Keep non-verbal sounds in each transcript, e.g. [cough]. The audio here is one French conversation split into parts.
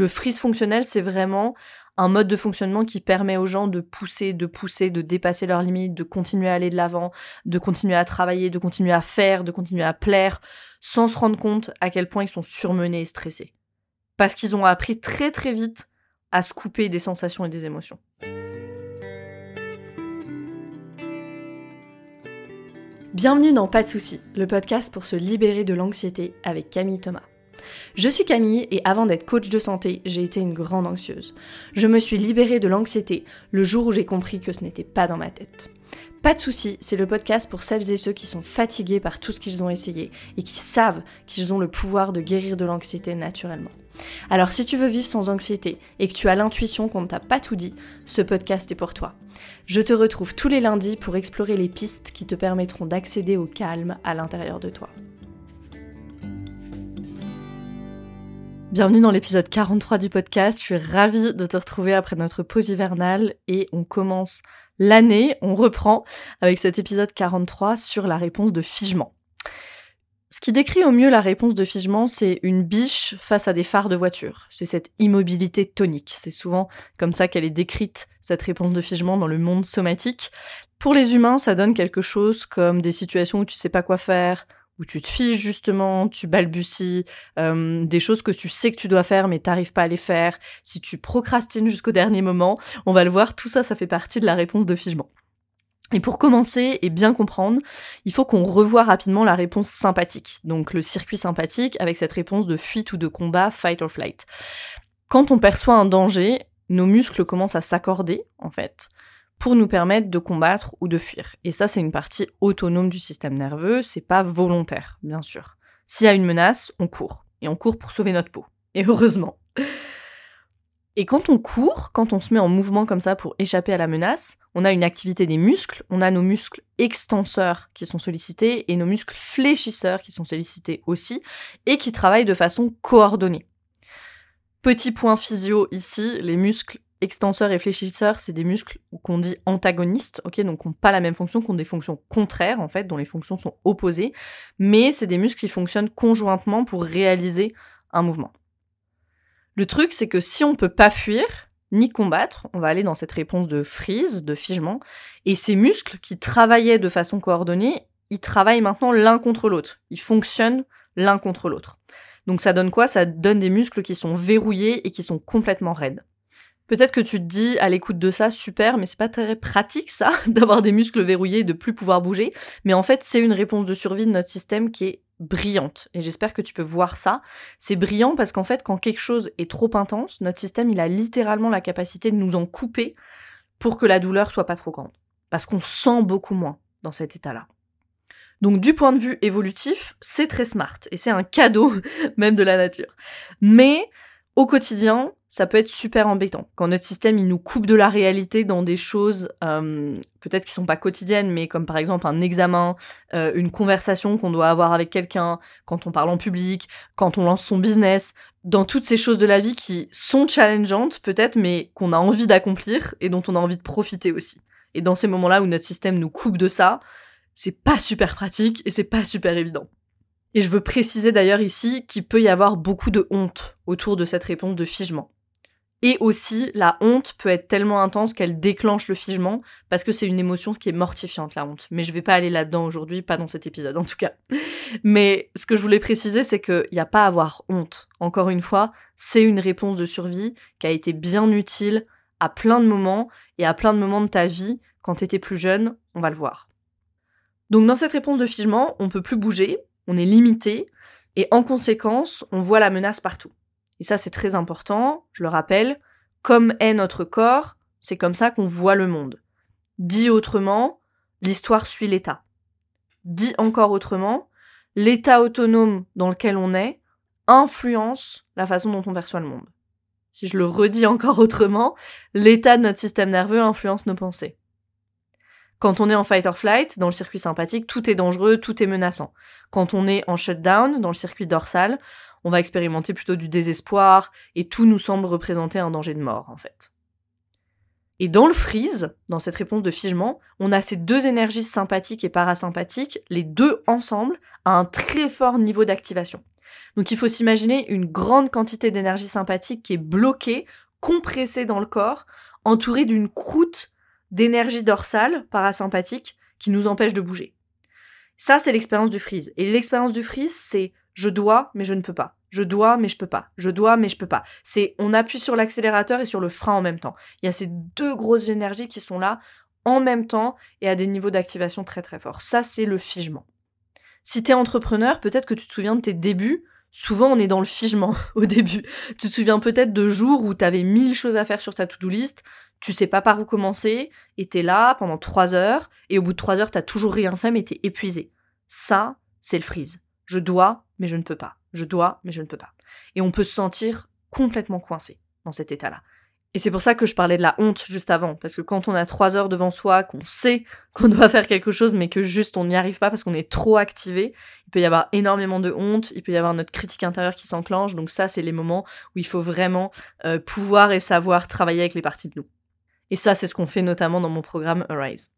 Le freeze fonctionnel, c'est vraiment un mode de fonctionnement qui permet aux gens de pousser, de pousser, de dépasser leurs limites, de continuer à aller de l'avant, de continuer à travailler, de continuer à faire, de continuer à plaire, sans se rendre compte à quel point ils sont surmenés et stressés. Parce qu'ils ont appris très très vite à se couper des sensations et des émotions. Bienvenue dans Pas de soucis, le podcast pour se libérer de l'anxiété avec Camille Thomas. Je suis Camille et avant d'être coach de santé, j'ai été une grande anxieuse. Je me suis libérée de l'anxiété le jour où j'ai compris que ce n'était pas dans ma tête. Pas de soucis, c'est le podcast pour celles et ceux qui sont fatigués par tout ce qu'ils ont essayé et qui savent qu'ils ont le pouvoir de guérir de l'anxiété naturellement. Alors si tu veux vivre sans anxiété et que tu as l'intuition qu'on ne t'a pas tout dit, ce podcast est pour toi. Je te retrouve tous les lundis pour explorer les pistes qui te permettront d'accéder au calme à l'intérieur de toi. Bienvenue dans l'épisode 43 du podcast. Je suis ravie de te retrouver après notre pause hivernale et on commence l'année, on reprend avec cet épisode 43 sur la réponse de figement. Ce qui décrit au mieux la réponse de figement, c'est une biche face à des phares de voiture. C'est cette immobilité tonique. C'est souvent comme ça qu'elle est décrite, cette réponse de figement dans le monde somatique. Pour les humains, ça donne quelque chose comme des situations où tu sais pas quoi faire, où tu te fiches justement, tu balbuties, euh, des choses que tu sais que tu dois faire mais t'arrives pas à les faire, si tu procrastines jusqu'au dernier moment, on va le voir, tout ça, ça fait partie de la réponse de figement. Et pour commencer et bien comprendre, il faut qu'on revoie rapidement la réponse sympathique, donc le circuit sympathique avec cette réponse de fuite ou de combat, fight or flight. Quand on perçoit un danger, nos muscles commencent à s'accorder, en fait, pour nous permettre de combattre ou de fuir. Et ça, c'est une partie autonome du système nerveux, c'est pas volontaire, bien sûr. S'il y a une menace, on court. Et on court pour sauver notre peau. Et heureusement. Et quand on court, quand on se met en mouvement comme ça pour échapper à la menace, on a une activité des muscles, on a nos muscles extenseurs qui sont sollicités et nos muscles fléchisseurs qui sont sollicités aussi et qui travaillent de façon coordonnée. Petit point physio ici, les muscles extenseurs et fléchisseurs, c'est des muscles qu'on dit antagonistes, ok, donc qui n'ont pas la même fonction, qui ont des fonctions contraires en fait, dont les fonctions sont opposées, mais c'est des muscles qui fonctionnent conjointement pour réaliser un mouvement. Le truc, c'est que si on peut pas fuir ni combattre, on va aller dans cette réponse de freeze, de figement, et ces muscles qui travaillaient de façon coordonnée, ils travaillent maintenant l'un contre l'autre, ils fonctionnent l'un contre l'autre. Donc ça donne quoi? Ça donne des muscles qui sont verrouillés et qui sont complètement raides. Peut-être que tu te dis à l'écoute de ça, super, mais c'est pas très pratique ça, [laughs] d'avoir des muscles verrouillés et de plus pouvoir bouger. Mais en fait, c'est une réponse de survie de notre système qui est brillante. Et j'espère que tu peux voir ça. C'est brillant parce qu'en fait, quand quelque chose est trop intense, notre système, il a littéralement la capacité de nous en couper pour que la douleur soit pas trop grande. Parce qu'on sent beaucoup moins dans cet état-là. Donc du point de vue évolutif, c'est très smart et c'est un cadeau [laughs] même de la nature. Mais au quotidien, ça peut être super embêtant. Quand notre système, il nous coupe de la réalité dans des choses euh, peut-être qui sont pas quotidiennes, mais comme par exemple un examen, euh, une conversation qu'on doit avoir avec quelqu'un, quand on parle en public, quand on lance son business, dans toutes ces choses de la vie qui sont challengeantes peut-être, mais qu'on a envie d'accomplir et dont on a envie de profiter aussi. Et dans ces moments-là où notre système nous coupe de ça, c'est pas super pratique et c'est pas super évident. Et je veux préciser d'ailleurs ici qu'il peut y avoir beaucoup de honte autour de cette réponse de figement. Et aussi, la honte peut être tellement intense qu'elle déclenche le figement, parce que c'est une émotion qui est mortifiante, la honte. Mais je vais pas aller là-dedans aujourd'hui, pas dans cet épisode en tout cas. Mais ce que je voulais préciser, c'est qu'il n'y a pas à avoir honte. Encore une fois, c'est une réponse de survie qui a été bien utile à plein de moments, et à plein de moments de ta vie, quand tu étais plus jeune, on va le voir. Donc dans cette réponse de figement, on peut plus bouger, on est limité, et en conséquence, on voit la menace partout. Et ça, c'est très important, je le rappelle, comme est notre corps, c'est comme ça qu'on voit le monde. Dit autrement, l'histoire suit l'état. Dit encore autrement, l'état autonome dans lequel on est influence la façon dont on perçoit le monde. Si je le redis encore [laughs] autrement, l'état de notre système nerveux influence nos pensées. Quand on est en fight or flight, dans le circuit sympathique, tout est dangereux, tout est menaçant. Quand on est en shutdown, dans le circuit dorsal, on va expérimenter plutôt du désespoir, et tout nous semble représenter un danger de mort, en fait. Et dans le freeze, dans cette réponse de figement, on a ces deux énergies sympathiques et parasympathiques, les deux ensemble, à un très fort niveau d'activation. Donc il faut s'imaginer une grande quantité d'énergie sympathique qui est bloquée, compressée dans le corps, entourée d'une croûte d'énergie dorsale parasympathique qui nous empêche de bouger. Ça, c'est l'expérience du freeze. Et l'expérience du freeze, c'est je dois, mais je ne peux pas. Je dois, mais je peux pas. Je dois, mais je peux pas. C'est on appuie sur l'accélérateur et sur le frein en même temps. Il y a ces deux grosses énergies qui sont là en même temps et à des niveaux d'activation très très forts. Ça, c'est le figement. Si tu es entrepreneur, peut-être que tu te souviens de tes débuts. Souvent, on est dans le figement [laughs] au début. Tu te souviens peut-être de jours où tu avais mille choses à faire sur ta to-do list, tu sais pas par où commencer, et t'es là pendant trois heures, et au bout de trois heures, t'as toujours rien fait, mais t'es épuisé. Ça, c'est le freeze. Je dois, mais je ne peux pas. Je dois, mais je ne peux pas. Et on peut se sentir complètement coincé dans cet état-là. Et c'est pour ça que je parlais de la honte juste avant, parce que quand on a trois heures devant soi, qu'on sait [laughs] qu'on doit faire quelque chose, mais que juste on n'y arrive pas parce qu'on est trop activé, il peut y avoir énormément de honte, il peut y avoir notre critique intérieure qui s'enclenche, donc ça c'est les moments où il faut vraiment euh, pouvoir et savoir travailler avec les parties de nous. Et ça c'est ce qu'on fait notamment dans mon programme Arise.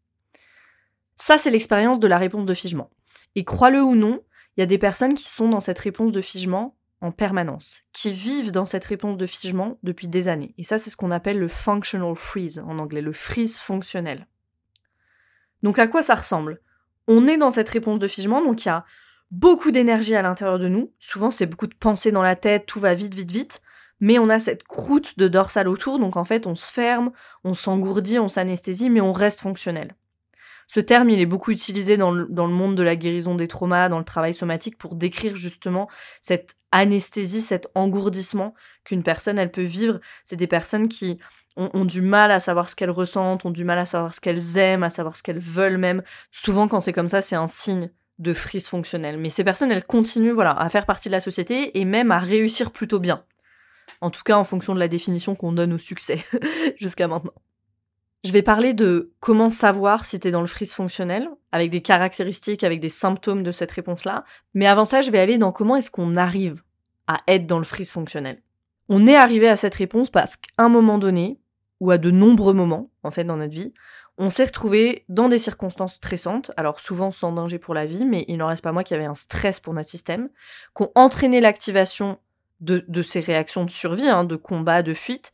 Ça c'est l'expérience de la réponse de figement. Et crois-le ou non, il y a des personnes qui sont dans cette réponse de figement en permanence, qui vivent dans cette réponse de figement depuis des années. Et ça, c'est ce qu'on appelle le functional freeze en anglais, le freeze fonctionnel. Donc à quoi ça ressemble? On est dans cette réponse de figement, donc il y a beaucoup d'énergie à l'intérieur de nous. Souvent, c'est beaucoup de pensées dans la tête, tout va vite, vite, vite. Mais on a cette croûte de dorsale autour, donc en fait, on se ferme, on s'engourdit, on s'anesthésie, mais on reste fonctionnel. Ce terme, il est beaucoup utilisé dans le, monde de la guérison des traumas, dans le travail somatique, pour décrire justement cette anesthésie, cet engourdissement qu'une personne, elle peut vivre. C'est des personnes qui ont, du mal à savoir ce qu'elles ressentent, ont du mal à savoir ce qu'elles aiment, à savoir ce qu'elles veulent même. Souvent, quand c'est comme ça, c'est un signe de frise fonctionnelle. Mais ces personnes, elles continuent voilà, à faire partie de la société et même à réussir plutôt bien. En tout cas, en fonction de la définition qu'on donne au succès [laughs] jusqu'à maintenant. Je vais parler de comment savoir si tu es dans le freeze fonctionnel, avec des caractéristiques, avec des symptômes de cette réponse-là. Mais avant ça, je vais aller dans comment est-ce qu'on arrive à être dans le freeze fonctionnel. On est arrivé à cette réponse parce qu'à un moment donné, ou à de nombreux moments, en fait, dans notre vie, on s'est retrouvé dans des circonstances stressantes, alors souvent sans danger pour la vie, mais il n'en reste pas moi qui avait un stress pour notre système, qui ont entraîné l'activation de, ces réactions de survie, hein, de combat, de fuite,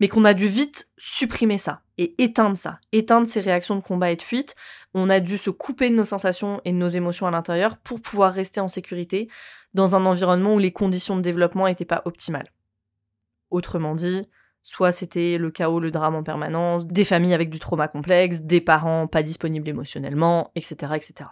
mais qu'on a dû vite supprimer ça et éteindre ça, éteindre ces réactions de combat et de fuite. On a dû se couper de nos sensations et de nos émotions à l'intérieur pour pouvoir rester en sécurité dans un environnement où les conditions de développement n'étaient pas optimales. Autrement dit, soit c'était le chaos, le drame en permanence, des familles avec du trauma complexe, des parents pas disponibles émotionnellement, etc., etc.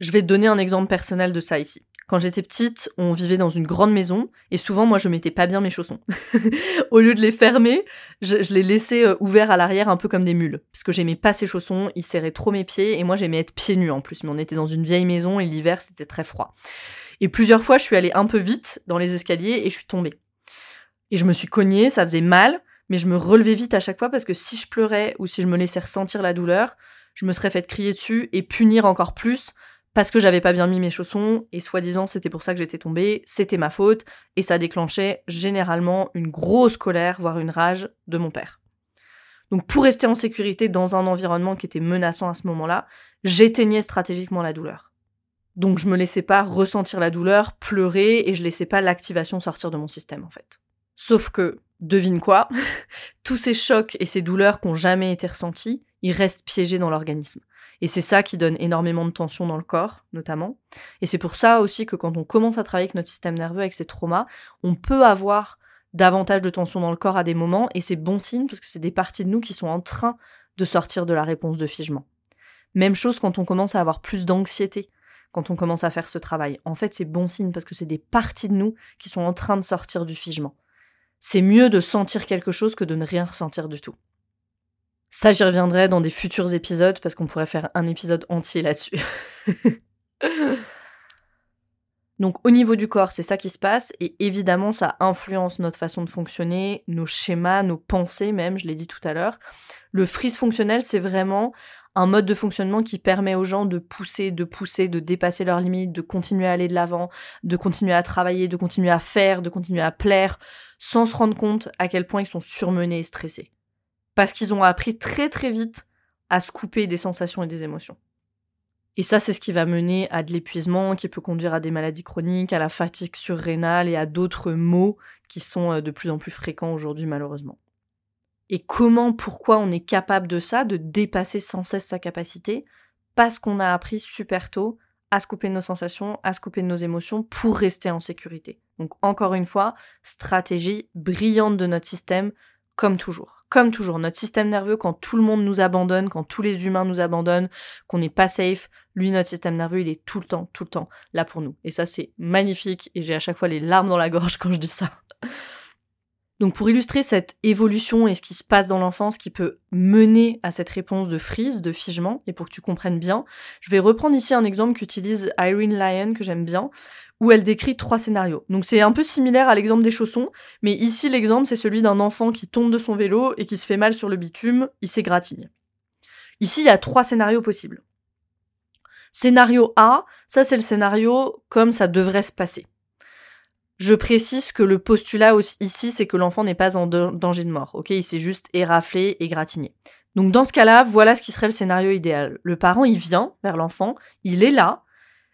Je vais te donner un exemple personnel de ça ici. Quand j'étais petite, on vivait dans une grande maison et souvent moi je mettais pas bien mes chaussons. [laughs] Au lieu de les fermer, je, les laissais euh, ouverts à l'arrière un peu comme des mules parce que j'aimais pas ces chaussons, ils serraient trop mes pieds et moi j'aimais être pieds nus en plus. Mais on était dans une vieille maison et l'hiver c'était très froid. Et plusieurs fois je suis allée un peu vite dans les escaliers et je suis tombée. Et je me suis cognée, ça faisait mal, mais je me relevais vite à chaque fois parce que si je pleurais ou si je me laissais ressentir la douleur, je me serais fait crier dessus et punir encore plus parce que j'avais pas bien mis mes chaussons, et soi-disant c'était pour ça que j'étais tombée, c'était ma faute, et ça déclenchait généralement une grosse colère, voire une rage de mon père. Donc pour rester en sécurité dans un environnement qui était menaçant à ce moment-là, j'éteignais stratégiquement la douleur. Donc je me laissais pas ressentir la douleur, pleurer, et je laissais pas l'activation sortir de mon système en fait. Sauf que, devine quoi, [laughs] tous ces chocs et ces douleurs qui n'ont jamais été ressentis, ils restent piégés dans l'organisme. Et c'est ça qui donne énormément de tension dans le corps, notamment. Et c'est pour ça aussi que quand on commence à travailler avec notre système nerveux, avec ses traumas, on peut avoir davantage de tension dans le corps à des moments, et c'est bon signe parce que c'est des parties de nous qui sont en train de sortir de la réponse de figement. Même chose quand on commence à avoir plus d'anxiété, quand on commence à faire ce travail. En fait, c'est bon signe parce que c'est des parties de nous qui sont en train de sortir du figement. C'est mieux de sentir quelque chose que de ne rien ressentir du tout. Ça, j'y reviendrai dans des futurs épisodes parce qu'on pourrait faire un épisode entier là-dessus. [laughs] Donc au niveau du corps, c'est ça qui se passe et évidemment ça influence notre façon de fonctionner, nos schémas, nos pensées même, je l'ai dit tout à l'heure. Le freeze fonctionnel, c'est vraiment un mode de fonctionnement qui permet aux gens de pousser, de pousser, de dépasser leurs limites, de continuer à aller de l'avant, de continuer à travailler, de continuer à faire, de continuer à plaire, sans se rendre compte à quel point ils sont surmenés et stressés parce qu'ils ont appris très très vite à se couper des sensations et des émotions. Et ça, c'est ce qui va mener à de l'épuisement, qui peut conduire à des maladies chroniques, à la fatigue surrénale et à d'autres maux qui sont euh, de plus en plus fréquents aujourd'hui, malheureusement. Et comment, pourquoi on est capable de ça, de dépasser sans cesse sa capacité? Parce qu'on a appris super tôt à se couper de nos sensations, à se couper de nos émotions pour rester en sécurité. Donc encore une fois, stratégie brillante de notre système, comme toujours. Comme toujours, notre système nerveux, quand tout le monde nous abandonne, quand tous les humains nous abandonnent, qu'on n'est pas safe, lui, notre système nerveux, il est tout le temps, tout le temps là pour nous. Et ça, c'est magnifique, et j'ai à chaque fois les larmes dans la gorge [laughs] quand je dis ça. Donc pour illustrer cette évolution et ce qui se passe dans l'enfance qui peut mener à cette réponse de freeze, de figement, et pour que tu comprennes bien, je vais reprendre ici un exemple qu'utilise Irene Lyon, que j'aime bien, où elle décrit trois scénarios. Donc c'est un peu similaire à l'exemple des chaussons, mais ici l'exemple c'est celui d'un enfant qui tombe de son vélo et qui se fait mal sur le bitume, il s'égratigne. Ici il y a trois scénarios possibles. Scénario A, ça c'est le scénario comme ça devrait se passer. Je précise que le postulat ici, c'est que l'enfant n'est pas en danger de mort, ok? Il s'est juste éraflé, et égratigné. Donc dans ce cas-là, voilà ce qui serait le scénario idéal. Le parent, il vient vers l'enfant, il est là,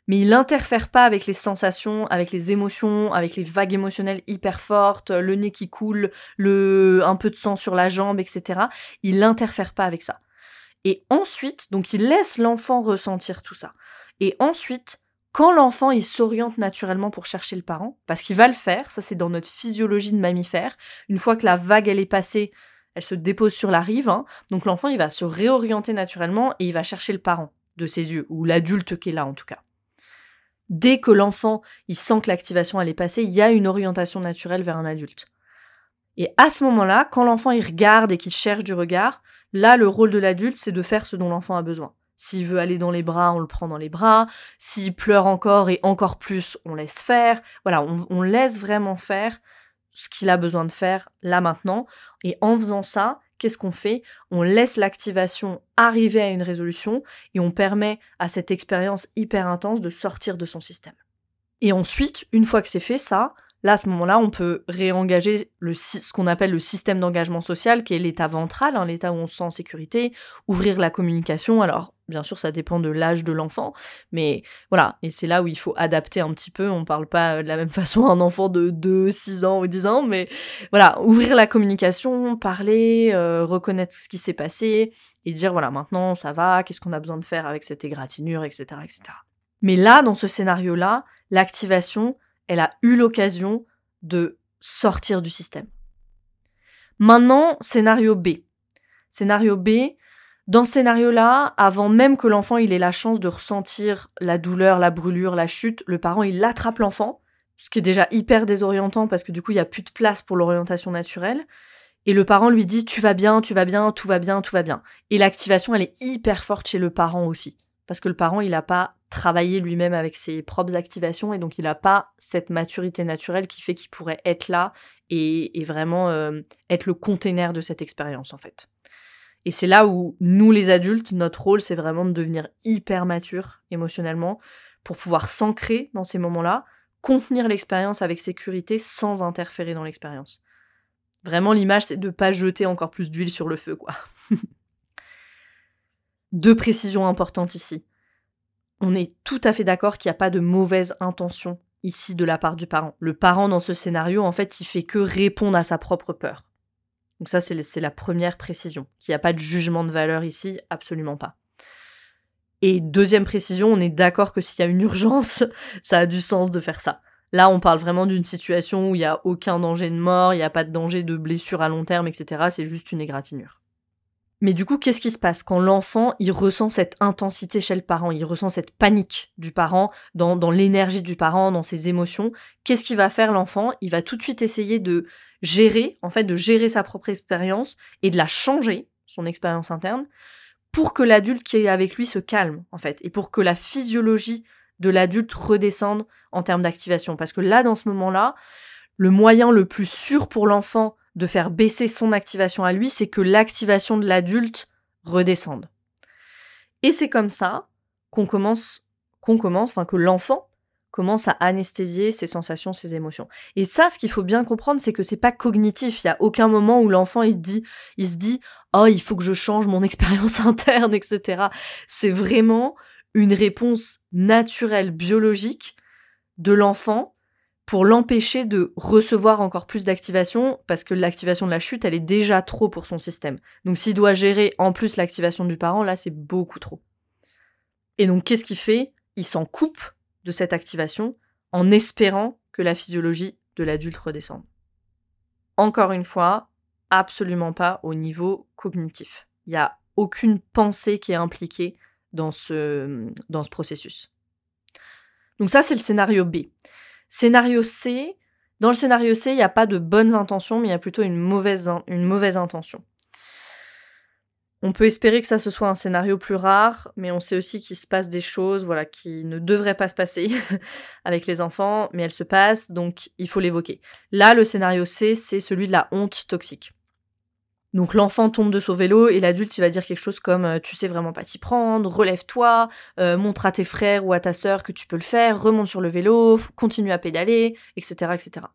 mais il n'interfère pas avec les sensations, avec les émotions, avec les vagues émotionnelles hyper fortes, le nez qui coule, le un peu de sang sur la jambe, etc. Il n'interfère pas avec ça. Et ensuite, donc il laisse l'enfant ressentir tout ça. Et ensuite, quand l'enfant il s'oriente naturellement pour chercher le parent, parce qu'il va le faire, ça c'est dans notre physiologie de mammifère, une fois que la vague elle est passée, elle se dépose sur la rive, hein, donc l'enfant il va se réorienter naturellement et il va chercher le parent de ses yeux, ou l'adulte qui est là en tout cas dès que l'enfant il sent que l'activation est passée, il y a une orientation naturelle vers un adulte. Et à ce moment-là, quand l'enfant il regarde et qu'il cherche du regard, là le rôle de l'adulte c'est de faire ce dont l'enfant a besoin. S'il veut aller dans les bras, on le prend dans les bras. S'il pleure encore et encore plus, on laisse faire. Voilà, on, laisse vraiment faire ce qu'il a besoin de faire là maintenant. Et en faisant ça, qu'est-ce qu'on fait? On laisse l'activation arriver à une résolution et on permet à cette expérience hyper intense de sortir de son système. Et ensuite, une fois que c'est fait ça, là à ce moment-là, on peut réengager ce qu'on appelle le système d'engagement social, qui est l'état ventral, hein, l'état où on se sent en sécurité, ouvrir la communication. Alors Bien sûr, ça dépend de l'âge de l'enfant, mais voilà, et c'est là où il faut adapter un petit peu. On parle pas de la même [laughs] façon à un enfant de 2, 6 ans ou 10 ans, mais voilà, ouvrir la communication, parler, euh, reconnaître ce qui s'est passé, et dire voilà, maintenant ça va, qu'est-ce qu'on a besoin de faire avec cette égratignure, etc., etc. Mais là, dans ce scénario-là, l'activation, elle a eu l'occasion de sortir du système. Maintenant, scénario B. Scénario B, dans ce scénario-là, avant même que l'enfant ait la chance de ressentir la douleur, la brûlure, la chute, le parent il attrape l'enfant, ce qui est déjà hyper désorientant parce que du coup il n'y a plus de place pour l'orientation naturelle. Et le parent lui dit tu vas bien, tu vas bien, tout va bien, tout va bien. Et l'activation elle est hyper forte chez le parent aussi. Parce que le parent il n'a pas travaillé lui-même avec ses propres activations et donc il n'a pas cette maturité naturelle qui fait qu'il pourrait être là et, vraiment euh, être le container de cette expérience en fait. Et c'est là où nous les adultes, notre rôle, c'est vraiment de devenir hyper mature émotionnellement pour pouvoir s'ancrer dans ces moments-là, contenir l'expérience avec sécurité sans interférer dans l'expérience. Vraiment, l'image, c'est de ne pas jeter encore plus d'huile sur le feu, quoi. [laughs] Deux précisions importantes ici. On est tout à fait d'accord qu'il n'y a pas de mauvaise intention ici de la part du parent. Le parent dans ce scénario, en fait, il fait que répondre à sa propre peur. Donc ça, c'est la première précision. Qu'il n'y a pas de jugement de valeur ici, absolument pas. Et deuxième précision, on est d'accord que s'il y a une urgence, [laughs] ça a du sens de faire ça. Là, on parle vraiment d'une situation où il n'y a aucun danger de mort, il n'y a pas de danger de blessure à long terme, etc. C'est juste une égratignure. Mais du coup, qu'est-ce qui se passe quand l'enfant, il ressent cette intensité chez le parent, il ressent cette panique du parent, dans, dans l'énergie du parent, dans ses émotions Qu'est-ce qu'il va faire l'enfant? Il va tout de suite essayer de gérer, en fait, de gérer sa propre expérience et de la changer, son expérience interne, pour que l'adulte qui est avec lui se calme, en fait, et pour que la physiologie de l'adulte redescende en termes d'activation. Parce que là, dans ce moment-là, le moyen le plus sûr pour l'enfant de faire baisser son activation à lui, c'est que l'activation de l'adulte redescende. Et c'est comme ça qu'on commence, qu'on commence, enfin que l'enfant commence à anesthésier ses sensations, ses émotions. Et ça, ce qu'il faut bien comprendre, c'est que c'est pas cognitif. Il y a aucun moment où l'enfant il dit, se dit, oh, il faut que je change mon [laughs] expérience interne, etc. C'est vraiment une réponse naturelle, biologique de l'enfant pour l'empêcher de recevoir encore plus d'activation, parce que l'activation de la chute, elle est déjà trop pour son système. Donc s'il doit gérer en plus l'activation du parent, là, c'est beaucoup trop. Et donc qu'est-ce qu'il fait? Il s'en coupe de cette activation en espérant que la physiologie de l'adulte redescende. Encore une fois, absolument pas au niveau cognitif. Il n'y a aucune pensée qui est impliquée dans ce, processus. Donc ça, c'est le scénario B. Scénario C, dans le scénario C, il n'y a pas de bonnes intentions, mais il y a plutôt une mauvaise intention. On peut espérer que ça ce soit un scénario plus rare, mais on sait aussi qu'il se passe des choses, voilà, qui ne devraient pas se passer [laughs] avec les enfants, mais elles se passent, donc il faut l'évoquer. Là, le scénario C, c'est celui de la honte toxique. Donc l'enfant tombe de son vélo et l'adulte va dire quelque chose comme euh, tu sais vraiment pas t'y prendre, relève-toi, euh, montre à tes frères ou à ta sœur que tu peux le faire, remonte sur le vélo, continue à pédaler, etc. etc.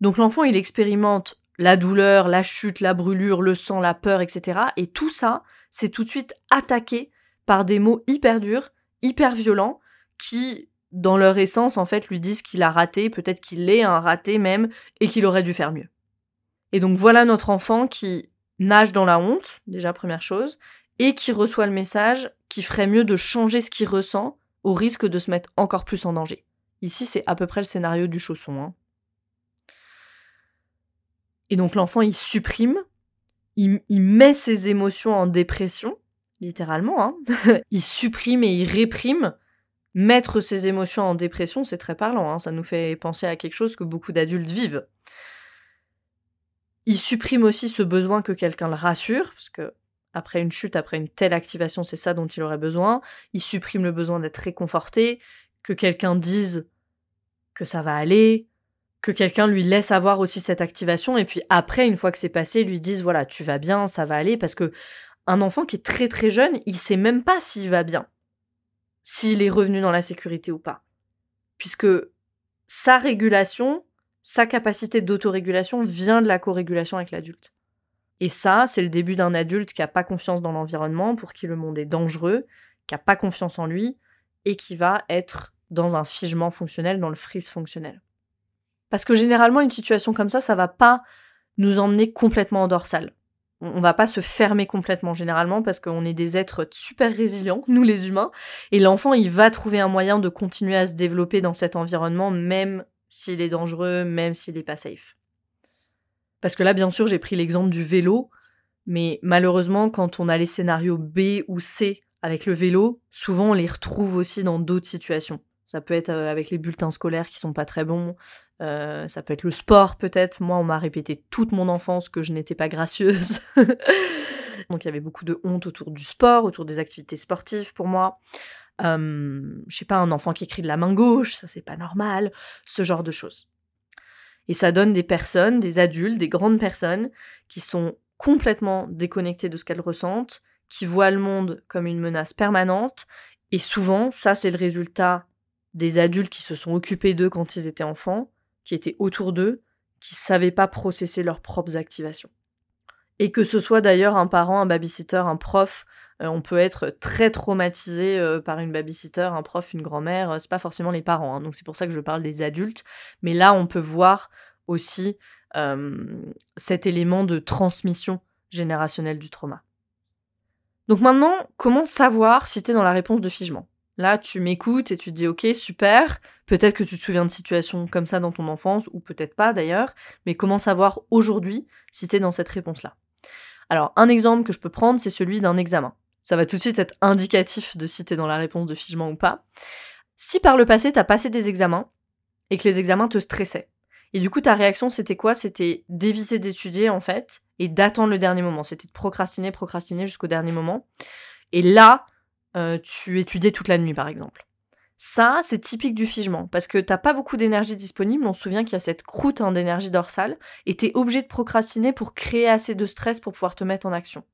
Donc l'enfant il expérimente la douleur, la chute, la brûlure, le sang, la peur, etc. Et tout ça, c'est tout de suite attaqué par des mots hyper durs, hyper violents, qui, dans leur essence, en fait, lui disent qu'il a raté, peut-être qu'il est un raté même, et qu'il aurait dû faire mieux. Et donc voilà notre enfant qui nage dans la honte, déjà première chose, et qui reçoit le message qui ferait mieux de changer ce qu'il ressent au risque de se mettre encore plus en danger. Ici, c'est à peu près le scénario du chausson. Hein. Et donc l'enfant, il supprime, il, met ses émotions en dépression, littéralement. Hein. [laughs] il supprime et il réprime. Mettre ses émotions en dépression, c'est très parlant. Hein. Ça nous fait penser à quelque chose que beaucoup d'adultes vivent. Il supprime aussi ce besoin que quelqu'un le rassure, parce que après une chute, après une telle activation, c'est ça dont il aurait besoin. Il supprime le besoin d'être réconforté, que quelqu'un dise que ça va aller, que quelqu'un lui laisse avoir aussi cette activation, et puis après, une fois que c'est passé, lui dise voilà, tu vas bien, ça va aller, parce que un enfant qui est très très jeune, il sait même pas s'il va bien, s'il est revenu dans la sécurité ou pas. Puisque sa régulation, sa capacité d'autorégulation vient de la co-régulation avec l'adulte. Et ça, c'est le début d'un adulte qui n'a pas confiance dans l'environnement, pour qui le monde est dangereux, qui n'a pas confiance en lui, et qui va être dans un figement fonctionnel, dans le freeze fonctionnel. Parce que généralement, une situation comme ça, ça va pas nous emmener complètement en dorsale. On va pas se fermer complètement généralement parce qu'on est des êtres super résilients, [laughs] nous les humains, et l'enfant il va trouver un moyen de continuer à se développer dans cet environnement même s'il est dangereux, même s'il n'est pas safe. Parce que là, bien sûr, j'ai pris l'exemple du vélo, mais malheureusement, quand on a les scénarios B ou C avec le vélo, souvent on les retrouve aussi dans d'autres situations. Ça peut être euh, avec les bulletins scolaires qui sont pas très bons, euh, ça peut être le sport peut-être. Moi, on m'a répété toute mon enfance que je n'étais pas gracieuse. [laughs] Donc il y avait beaucoup de honte autour du sport, autour des activités sportives pour moi je sais pas, un enfant qui écrit de la main gauche, ça c'est pas normal, ce genre de choses. Et ça donne des personnes, des adultes, des grandes personnes qui sont complètement déconnectées de ce qu'elles ressentent, qui voient le monde comme une menace permanente, et souvent, ça c'est le résultat des adultes qui se sont occupés d'eux quand ils étaient enfants, qui étaient autour d'eux, qui savaient pas processer leurs propres activations. Et que ce soit d'ailleurs un parent, un babysitter, un prof, euh, on peut être très traumatisé euh, par une babysitter, un prof, une grand-mère. Euh, c'est pas forcément les parents, hein, donc c'est pour ça que je parle des adultes. Mais là, on peut voir aussi cet élément de transmission générationnelle du trauma. Donc maintenant, comment savoir si tu es dans la réponse de figement? Là, tu m'écoutes et tu te dis ok, super, peut-être que tu te souviens de situations comme ça dans ton enfance, ou peut-être pas d'ailleurs, mais comment savoir aujourd'hui si tu es dans cette réponse-là? Alors, un exemple que je peux prendre, c'est celui d'un examen ça va tout de suite être indicatif de si t'es dans la réponse de figement ou pas. Si par le passé t'as passé des examens et que les examens te stressaient, et du coup ta réaction c'était quoi? C'était d'éviter d'étudier en fait et d'attendre le dernier moment. C'était de procrastiner, procrastiner jusqu'au dernier moment. Et là, euh, tu étudiais toute la nuit par exemple. Ça, c'est typique du figement, parce que t'as pas beaucoup d'énergie disponible, on se souvient qu'il y a cette croûte hein, d'énergie dorsale, et t'es obligé de procrastiner pour créer assez de stress pour pouvoir te mettre en action.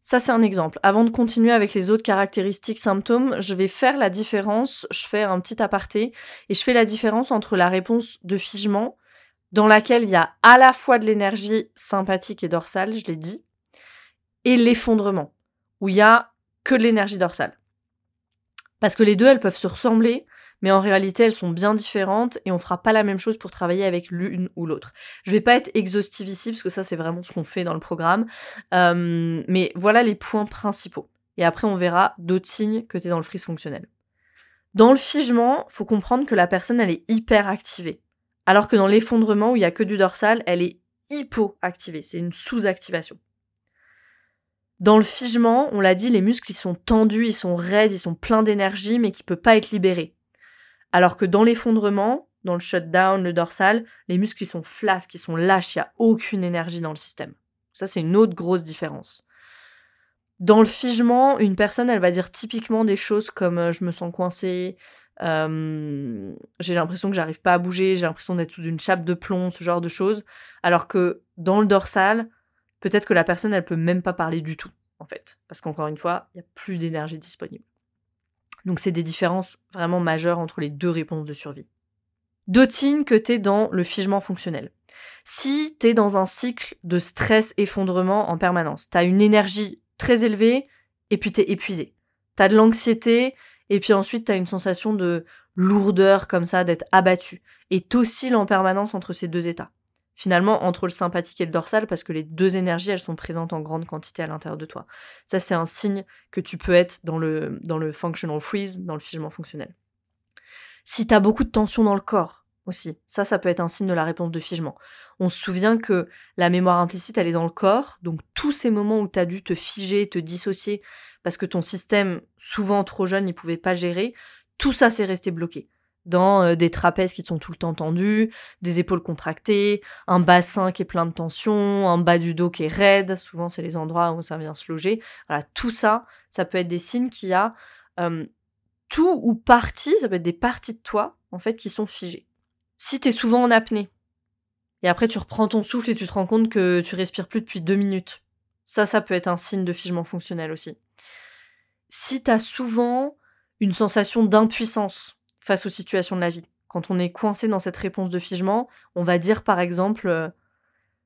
Ça, c'est un exemple. Avant de continuer avec les autres caractéristiques symptômes, je vais faire la différence, je fais un petit aparté, et je fais la différence entre la réponse de figement, dans laquelle il y a à la fois de l'énergie sympathique et dorsale, je l'ai dit, et l'effondrement, où il y a que de l'énergie dorsale. Parce que les deux, elles peuvent se ressembler, mais en réalité, elles sont bien différentes et on fera pas la même chose pour travailler avec l'une ou l'autre. Je vais pas être exhaustive ici, parce que ça, c'est vraiment ce qu'on fait dans le programme. Euh, mais voilà les points principaux. Et après, on verra d'autres signes que tu es dans le freeze fonctionnel. Dans le figement, faut comprendre que la personne, elle est hyper activée. Alors que dans l'effondrement, où il y a que du dorsal, elle est hypoactivée. C'est une sous-activation. Dans le figement, on l'a dit, les muscles ils sont tendus, ils sont raides, ils sont pleins d'énergie, mais qui ne peut pas être libéré. Alors que dans l'effondrement, dans le shutdown, le dorsal, les muscles sont flasques, ils sont lâches, il n'y a aucune énergie dans le système. Ça, c'est une autre grosse différence. Dans le figement, une personne, elle va dire typiquement des choses comme euh, je me sens coincée, euh, j'ai l'impression que j'arrive pas à bouger, j'ai l'impression d'être sous une chape de plomb, ce genre de choses. Alors que dans le dorsal, peut-être que la personne, elle peut même pas parler du tout, en fait. Parce qu'encore une fois, il n'y a plus d'énergie disponible. Donc c'est des différences vraiment majeures entre les deux réponses de survie. Signes que tu dans le figement fonctionnel. Si tu es dans un cycle de stress-effondrement en permanence, tu as une énergie très élevée et puis tu es épuisé. Tu as de l'anxiété et puis ensuite tu as une sensation de lourdeur comme ça, d'être abattu. Et t'oscilles en permanence entre ces deux états finalement entre le sympathique et le dorsal parce que les deux énergies elles sont présentes en grande quantité à l'intérieur de toi. Ça c'est un signe que tu peux être dans le, dans le functional freeze, dans le figement fonctionnel. Si tu as beaucoup de tension dans le corps aussi, ça ça peut être un signe de la réponse de figement. On se souvient que la mémoire implicite elle est dans le corps, donc tous ces moments où tu as dû te figer, te dissocier parce que ton système souvent trop jeune il pouvait pas gérer, tout ça c'est resté bloqué dans euh, des trapèzes qui sont tout le temps tendus, des épaules contractées, un bassin qui est plein de tension, un bas du dos qui est raide, souvent c'est les endroits où ça vient se loger. Voilà, tout ça, ça peut être des signes qu'il y a tout ou partie, ça peut être des parties de toi, en fait, qui sont figées. Si t'es souvent en apnée, et après tu reprends ton souffle et tu te rends compte que tu respires plus depuis deux minutes, ça, ça peut être un signe de figement fonctionnel aussi. Si t'as souvent une sensation d'impuissance, face aux situations de la vie. Quand on est coincé dans cette réponse de figement, on va dire par exemple euh,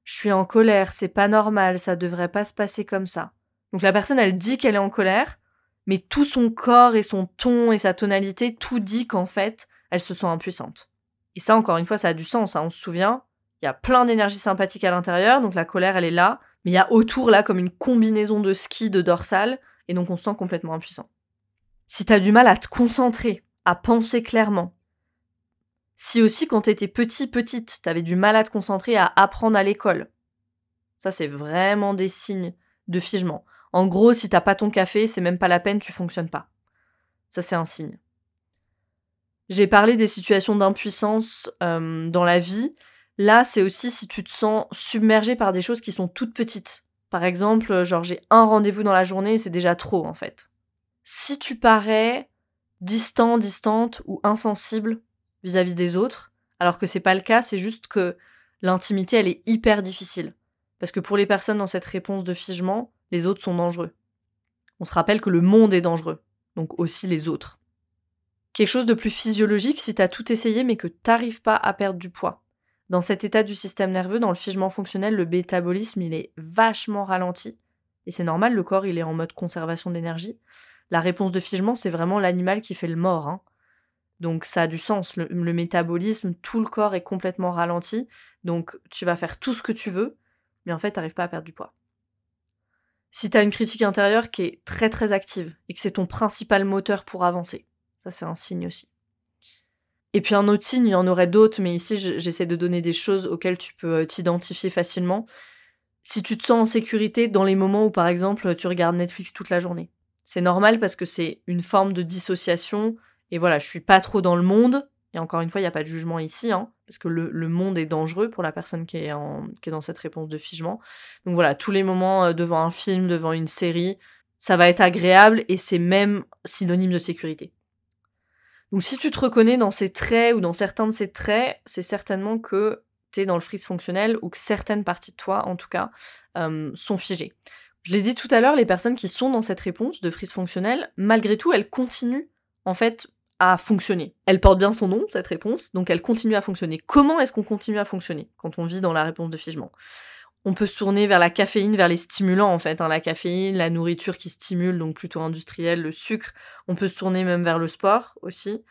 Je suis en colère, c'est pas normal, ça devrait pas se passer comme ça. Donc la personne, elle dit qu'elle est en colère, mais tout son corps et son ton et sa tonalité, tout dit qu'en fait, elle se sent impuissante. Et ça, encore une fois, ça a du sens. Hein. On se souvient, il y a plein d'énergie sympathique à l'intérieur, donc la colère, elle est là, mais il y a autour, là, comme une combinaison de ski, de dorsal, et donc on se sent complètement impuissant. Si t'as du mal à te concentrer, à penser clairement. Si aussi quand t'étais petit, petite, t'avais du mal à te concentrer à apprendre à l'école. Ça, c'est vraiment des signes de figement. En gros, si t'as pas ton café, c'est même pas la peine, tu fonctionnes pas. Ça, c'est un signe. J'ai parlé des situations d'impuissance euh, dans la vie. Là, c'est aussi si tu te sens submergé par des choses qui sont toutes petites. Par exemple, genre j'ai un rendez-vous dans la journée, c'est déjà trop en fait. Si tu parais distant, distante ou insensible vis-à-vis des autres, alors que c'est pas le cas, c'est juste que l'intimité elle est hyper difficile. Parce que pour les personnes dans cette réponse de figement, les autres sont dangereux. On se rappelle que le monde est dangereux, donc aussi les autres. Quelque chose de plus physiologique si t'as tout essayé mais que t'arrives pas à perdre du poids. Dans cet état du système nerveux, dans le figement fonctionnel, le métabolisme il est vachement ralenti. Et c'est normal, le corps il est en mode conservation d'énergie. La réponse de figement, c'est vraiment l'animal qui fait le mort. Hein. Donc ça a du sens. Le, métabolisme, tout le corps est complètement ralenti. Donc tu vas faire tout ce que tu veux, mais en fait, tu n'arrives pas à perdre du poids. Si tu as une critique intérieure qui est très très active et que c'est ton principal moteur pour avancer, ça c'est un signe aussi. Et puis un autre signe, il y en aurait d'autres, mais ici j'essaie de donner des choses auxquelles tu peux euh, t'identifier facilement. Si tu te sens en sécurité dans les moments où par exemple tu regardes Netflix toute la journée, c'est normal parce que c'est une forme de dissociation. Et voilà, je suis pas trop dans le monde. Et encore une fois, il n'y a pas de jugement ici, hein, parce que le, monde est dangereux pour la personne qui est, dans cette réponse de figement. Donc voilà, tous les moments euh, devant un film, devant une série, ça va être agréable et c'est même synonyme de sécurité. Donc si tu te reconnais dans ces traits ou dans certains de ces traits, c'est certainement que tu es dans le freeze fonctionnel ou que certaines parties de toi, en tout cas, euh, sont figées. Je l'ai dit tout à l'heure, les personnes qui sont dans cette réponse de frise fonctionnelle, malgré tout, elles continuent en fait à fonctionner. Elle porte bien son nom, cette réponse, donc elle continue à fonctionner. Comment est-ce qu'on continue à fonctionner quand on vit dans la réponse de figement? On peut se tourner vers la caféine, vers les stimulants en fait. Hein. la caféine, la nourriture qui stimule, donc plutôt industrielle, le sucre. On peut se tourner même vers le sport aussi.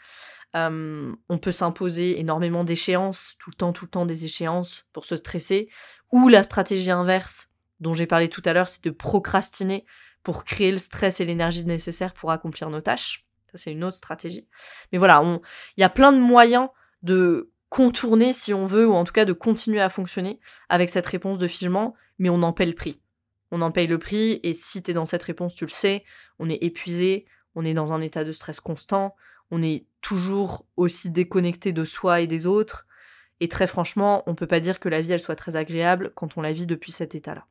on peut s'imposer énormément d'échéances, tout le temps, tout le temps des échéances pour se stresser. Ou la stratégie inverse dont j'ai parlé tout à l'heure, c'est de procrastiner pour créer le stress et l'énergie nécessaires pour accomplir nos tâches. Ça, c'est une autre stratégie. Mais voilà, il y a plein de moyens de contourner si on veut, ou en tout cas de continuer à fonctionner avec cette réponse de figement, mais on en paie le prix. On en paye le prix, et si tu es dans cette réponse, tu le sais, on est épuisé, on est dans un état de stress constant, on est toujours aussi déconnecté de soi et des autres, et très franchement, on peut pas dire que la vie elle soit très agréable quand on la vit depuis cet état-là.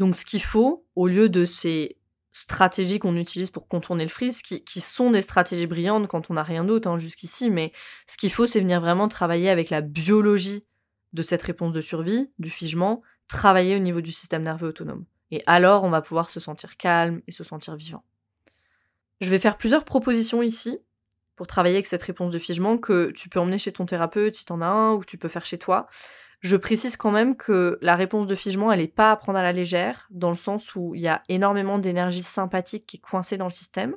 Donc ce qu'il faut, au lieu de ces stratégies qu'on utilise pour contourner le freeze, qui, sont des stratégies brillantes quand on n'a rien d'autre hein, jusqu'ici, mais ce qu'il faut, c'est venir vraiment travailler avec la biologie de cette réponse de survie, du figement, travailler au niveau du système nerveux autonome. Et alors, on va pouvoir se sentir calme et se sentir vivant. Je vais faire plusieurs propositions ici pour travailler avec cette réponse de figement que tu peux emmener chez ton thérapeute si tu en as un, ou que tu peux faire chez toi. Je précise quand même que la réponse de figement, elle n'est pas à prendre à la légère, dans le sens où il y a énormément d'énergie sympathique qui est coincée dans le système.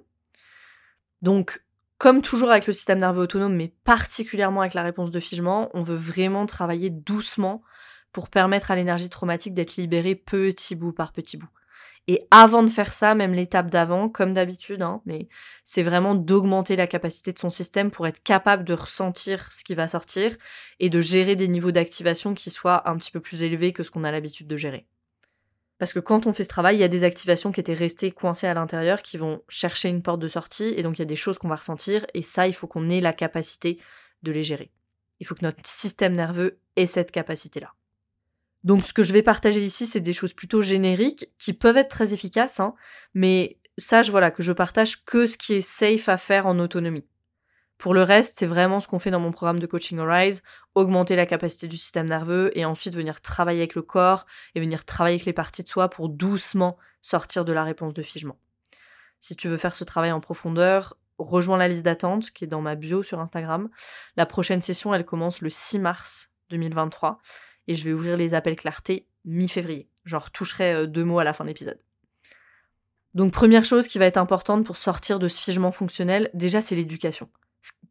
Donc, comme toujours avec le système nerveux autonome, mais particulièrement avec la réponse de figement, on veut vraiment travailler doucement pour permettre à l'énergie traumatique d'être libérée petit bout par petit bout. Et avant de faire ça, même l'étape d'avant, comme d'habitude, hein, mais c'est vraiment d'augmenter la capacité de son système pour être capable de ressentir ce qui va sortir et de gérer des niveaux d'activation qui soient un petit peu plus élevés que ce qu'on a l'habitude de gérer. Parce que quand on fait ce travail, il y a des activations qui étaient restées coincées à l'intérieur qui vont chercher une porte de sortie et donc il y a des choses qu'on va ressentir et ça, il faut qu'on ait la capacité de les gérer. Il faut que notre système nerveux ait cette capacité-là. Donc ce que je vais partager ici, c'est des choses plutôt génériques qui peuvent être très efficaces, hein, mais sache voilà que je partage que ce qui est safe à faire en autonomie. Pour le reste, c'est vraiment ce qu'on fait dans mon programme de coaching Arise, augmenter la capacité du système nerveux et ensuite venir travailler avec le corps et venir travailler avec les parties de soi pour doucement sortir de la réponse de figement. Si tu veux faire ce travail en profondeur, rejoins la liste d'attente qui est dans ma bio sur Instagram. La prochaine session, elle commence le 6 mars 2023 et je vais ouvrir les appels clarté mi-février. J'en retoucherai euh, deux mots à la fin de l'épisode. Donc première chose qui va être importante pour sortir de ce figement fonctionnel, déjà c'est l'éducation,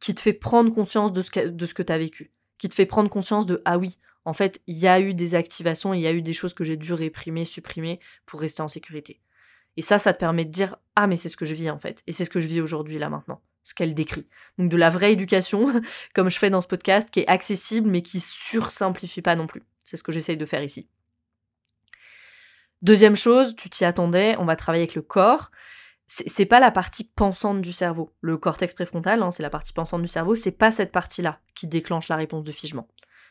qui te fait prendre conscience de ce que, tu as vécu, qui te fait prendre conscience de ah oui, en fait, il y a eu des activations, il y a eu des choses que j'ai dû réprimer, supprimer pour rester en sécurité. Et ça, ça te permet de dire ah mais c'est ce que je vis en fait, et c'est ce que je vis aujourd'hui là maintenant ce qu'elle décrit. Donc de la vraie éducation, [laughs] comme je fais dans ce podcast, qui est accessible mais qui sursimplifie pas non plus. C'est ce que j'essaye de faire ici. Deuxième chose, tu t'y attendais, on va travailler avec le corps. C'est pas la partie pensante du cerveau. Le cortex préfrontal, hein, c'est la partie pensante du cerveau, c'est pas cette partie-là qui déclenche la réponse de figement.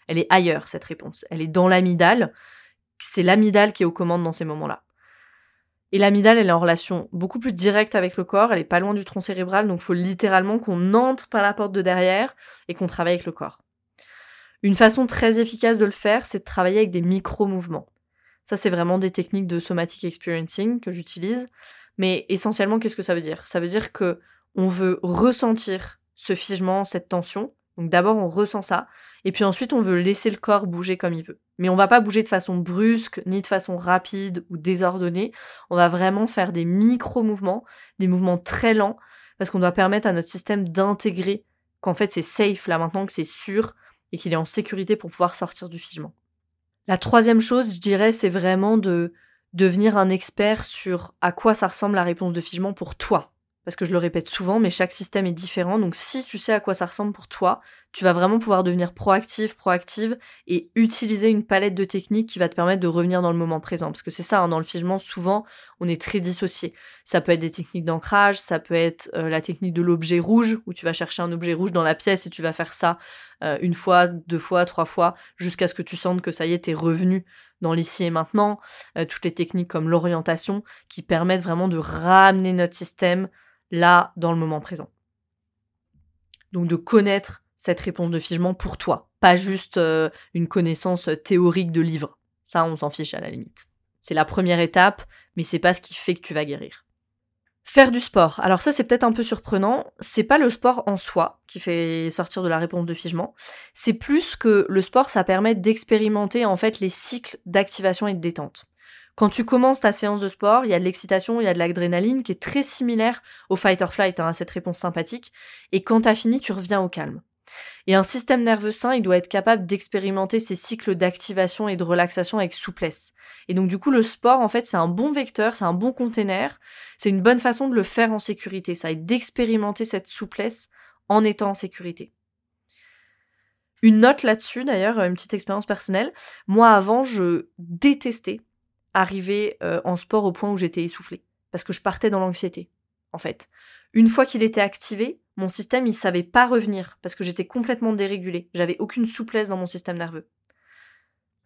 Elle est ailleurs, cette réponse. Elle est dans l'amidale. C'est l'amidale qui est aux commandes dans ces moments-là. Et l'amidale, elle est en relation beaucoup plus directe avec le corps, elle est pas loin du tronc cérébral, donc il faut littéralement qu'on entre par la porte de derrière et qu'on travaille avec le corps. Une façon très efficace de le faire, c'est de travailler avec des micro-mouvements. Ça, c'est vraiment des techniques de somatic experiencing que j'utilise. Mais essentiellement, qu'est-ce que ça veut dire? Ça veut dire que on veut ressentir ce figement, cette tension, donc d'abord on ressent ça, et puis ensuite on veut laisser le corps bouger comme il veut. Mais on va pas bouger de façon brusque, ni de façon rapide ou désordonnée. On va vraiment faire des micro-mouvements, des mouvements très lents, parce qu'on doit permettre à notre système d'intégrer qu'en fait c'est safe là maintenant, que c'est sûr, et qu'il est en sécurité pour pouvoir sortir du figement. La troisième chose, je dirais, c'est vraiment de devenir un expert sur à quoi ça ressemble la réponse de figement pour toi, parce que je le répète souvent, mais chaque système est différent. Donc si tu sais à quoi ça ressemble pour toi, tu vas vraiment pouvoir devenir proactif, proactive et utiliser une palette de techniques qui va te permettre de revenir dans le moment présent. Parce que c'est ça, hein, dans le figement, souvent, on est très dissocié. Ça peut être des techniques d'ancrage, ça peut être euh, la technique de l'objet rouge, où tu vas chercher un objet rouge dans la pièce et tu vas faire ça euh, une fois, deux fois, trois fois, jusqu'à ce que tu sentes que ça y est, t'es revenu dans l'ici et maintenant. Euh, toutes les techniques comme l'orientation qui permettent vraiment de ramener notre système là, dans le moment présent. Donc de connaître cette réponse de figement pour toi, pas juste euh, une connaissance théorique de livre. Ça, on s'en fiche à la limite. C'est la première étape, mais c'est pas ce qui fait que tu vas guérir. Faire du sport. Alors ça c'est peut-être un peu surprenant, c'est pas le sport en soi qui fait sortir de la réponse de figement, c'est plus que le sport ça permet d'expérimenter en fait les cycles d'activation et de détente. Quand tu commences ta séance de sport, il y a de l'excitation, il y a de l'adrénaline qui est très similaire au fight or flight, hein, à cette réponse sympathique, et quand t'as fini, tu reviens au calme. Et un système nerveux sain, il doit être capable d'expérimenter ces cycles d'activation et de relaxation avec souplesse. Et donc du coup, le sport, en fait, c'est un bon vecteur, c'est un bon container, c'est une bonne façon de le faire en sécurité, ça, et d'expérimenter cette souplesse en étant en sécurité. Une note là-dessus, d'ailleurs, une petite expérience personnelle. Moi, avant, je détestais arriver euh, en sport au point où j'étais essoufflée, parce que je partais dans l'anxiété, en fait. Une fois qu'il était activé, mon système, il savait pas revenir parce que j'étais complètement dérégulée. J'avais aucune souplesse dans mon système nerveux.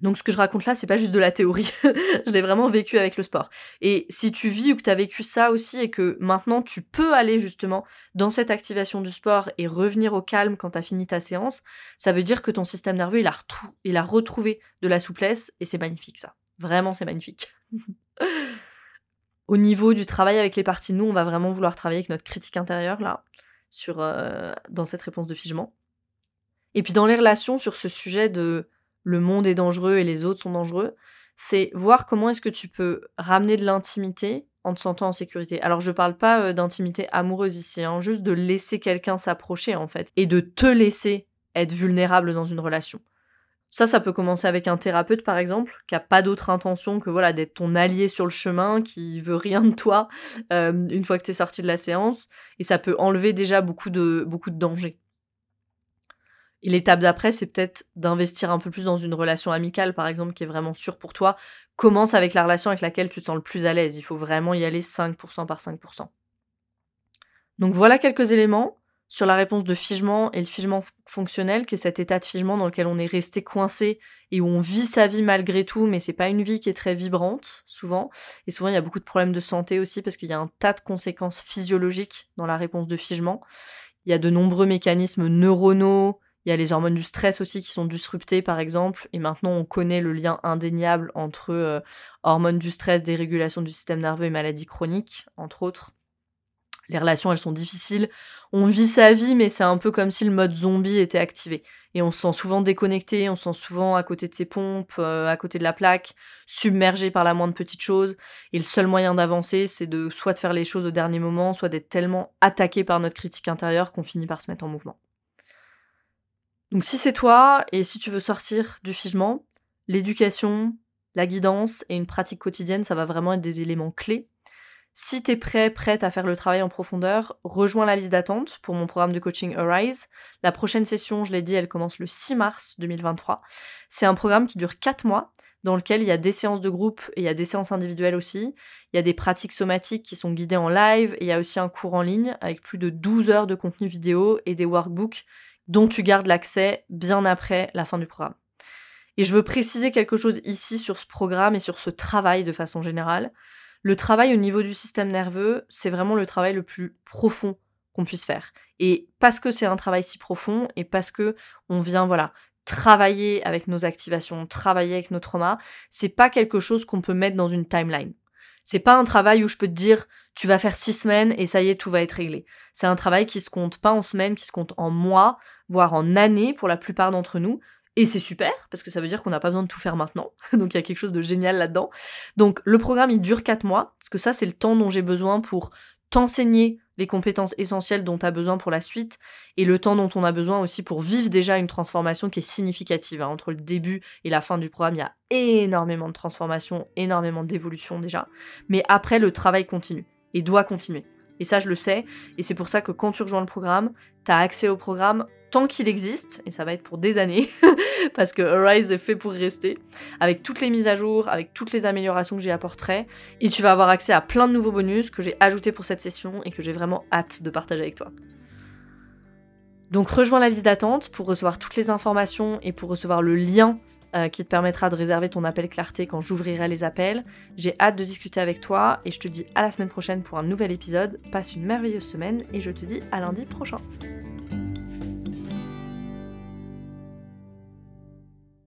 Donc ce que je raconte là, c'est pas juste de la théorie. [laughs] je l'ai vraiment vécu avec le sport. Et si tu vis ou que tu as vécu ça aussi et que maintenant tu peux aller justement dans cette activation du sport et revenir au calme quand tu as fini ta séance, ça veut dire que ton système nerveux, il a, il a retrouvé de la souplesse et c'est magnifique ça. Vraiment, c'est magnifique. Au niveau du travail avec les parties nous, on va vraiment vouloir travailler avec notre critique intérieure là, sur, euh, dans cette réponse de figement. Et puis dans les relations sur ce sujet de le monde est dangereux et les autres sont dangereux, c'est voir comment est-ce que tu peux ramener de l'intimité en te sentant en sécurité. Alors je parle pas euh, d'intimité amoureuse ici, hein, juste de laisser quelqu'un s'approcher en fait, et de te laisser être vulnérable dans une relation. Ça, ça peut commencer avec un thérapeute, par exemple, qui a pas d'autre intention que voilà d'être ton allié sur le chemin, qui veut rien de toi euh, une fois que tu es sorti de la séance, et ça peut enlever déjà beaucoup de beaucoup de dangers. Et l'étape d'après, c'est peut-être d'investir un peu plus dans une relation amicale, par exemple, qui est vraiment sûre pour toi. Commence avec la relation avec laquelle tu te sens le plus à l'aise. Il faut vraiment y aller 5% par 5%. Donc voilà quelques éléments sur la réponse de figement et le figement fonctionnel, qui est cet état de figement dans lequel on est resté coincé et où on vit sa vie malgré tout, mais c'est pas une vie qui est très vibrante, souvent. Et souvent, il y a beaucoup de problèmes de santé aussi, parce qu'il y a un tas de conséquences physiologiques dans la réponse de figement. Il y a de nombreux mécanismes neuronaux, il y a les hormones du stress aussi qui sont disruptées, par exemple, et maintenant on connaît le lien indéniable entre euh, hormones du stress, dérégulation du système nerveux et maladies chroniques, entre autres les relations elles sont difficiles. On vit sa vie, mais c'est un peu comme si le mode zombie était activé. Et on se sent souvent déconnecté, on se sent souvent à côté de ses pompes, euh, à côté de la plaque, submergé par la moindre petite chose. Et le seul moyen d'avancer, c'est de soit de faire les choses au dernier moment, soit d'être tellement attaqué par notre critique intérieure qu'on finit par se mettre en mouvement. Donc si c'est toi, et si tu veux sortir du figement, l'éducation, la guidance et une pratique quotidienne, ça va vraiment être des éléments clés si tu prêt, prête à faire le travail en profondeur, rejoins la liste d'attente pour mon programme de coaching Arise. La prochaine session, je l'ai dit, elle commence le 6 mars 2023. C'est un programme qui dure 4 mois dans lequel il y a des séances de groupe et il y a des séances individuelles aussi. Il y a des pratiques somatiques qui sont guidées en live et il y a aussi un cours en ligne avec plus de 12 heures de contenu vidéo et des workbooks dont tu gardes l'accès bien après la fin du programme. Et je veux préciser quelque chose ici sur ce programme et sur ce travail de façon générale. Le travail au niveau du système nerveux, c'est vraiment le travail le plus profond qu'on puisse faire. Et parce que c'est un travail si profond et parce que on vient, voilà, travailler avec nos activations, travailler avec nos traumas, c'est pas quelque chose qu'on peut mettre dans une timeline. C'est pas un travail où je peux te dire tu vas faire six semaines et ça y est, tout va être réglé. C'est un travail qui se compte pas en semaines, qui se compte en mois, voire en années pour la plupart d'entre nous. Et c'est super, parce que ça veut dire qu'on n'a pas besoin de tout faire maintenant. [laughs] Donc il y a quelque chose de génial là-dedans. Donc le programme, il dure 4 mois, parce que ça, c'est le temps dont j'ai besoin pour t'enseigner les compétences essentielles dont tu as besoin pour la suite, et le temps dont on a besoin aussi pour vivre déjà une transformation qui est significative. Hein. Entre le début et la fin du programme, il y a énormément de transformation, énormément d'évolution déjà. Mais après, le travail continue, et doit continuer. Et ça, je le sais. Et c'est pour ça que quand tu rejoins le programme, tu as accès au programme tant qu'il existe, et ça va être pour des années, [laughs] parce que Arise est fait pour rester, avec toutes les mises à jour, avec toutes les améliorations que j'y apporterai, et tu vas avoir accès à plein de nouveaux bonus que j'ai ajoutés pour cette session et que j'ai vraiment hâte de partager avec toi. Donc rejoins la liste d'attente pour recevoir toutes les informations et pour recevoir le lien euh, qui te permettra de réserver ton appel clarté quand j'ouvrirai les appels. J'ai hâte de discuter avec toi et je te dis à la semaine prochaine pour un nouvel épisode. Passe une merveilleuse semaine et je te dis à lundi prochain.